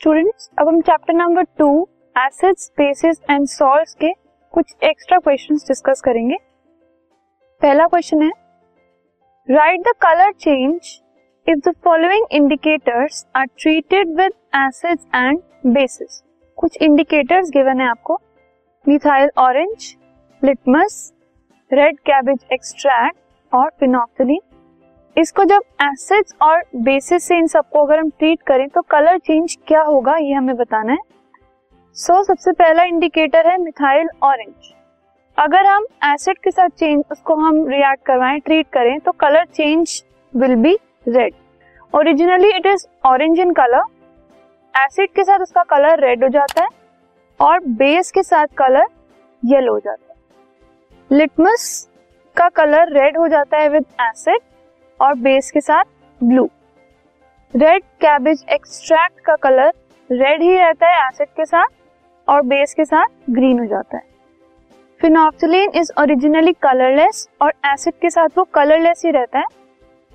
Students अब हम chapter number two acids bases and salts के कुछ एक्स्ट्रा क्वेश्चंस डिस्कस करेंगे। पहला क्वेश्चन है write the colour change if the following indicators are treated with acids and bases कुछ indicators given है आपको methyl orange litmus red cabbage extract और phenolphthalein इसको जब एसिड्स और बेसिस से इन सबको अगर हम ट्रीट करें तो कलर चेंज क्या होगा ये हमें बताना है। सो so, सबसे पहला इंडिकेटर है मिथाइल ऑरेंज अगर हम एसिड के साथ चेंज उसको हम रिएक्ट करवाएँ ट्रीट करें तो colour change will be red originally it is orange in colour acid के साथ उसका कलर रेड हो जाता है और बेस के साथ कलर येलो हो जाता है। लिटमस का कलर रेड हो जाता है विद एसिड और बेस के साथ ब्लू रेड कैबेज एक्सट्रैक्ट का कलर रेड ही रहता है एसिड के साथ और बेस के साथ ग्रीन हो जाता है. फिनॉक्सिलिन इज़ ओरिजिनली कलरलेस और एसिड के साथ वो कलरलेस ही रहता है.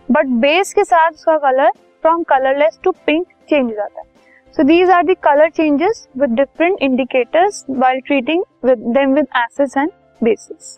बट बेस के साथ उसका colour from colourless to pink change हो जाता है. So these are the colour changes with different indicators while treating with them with acids and bases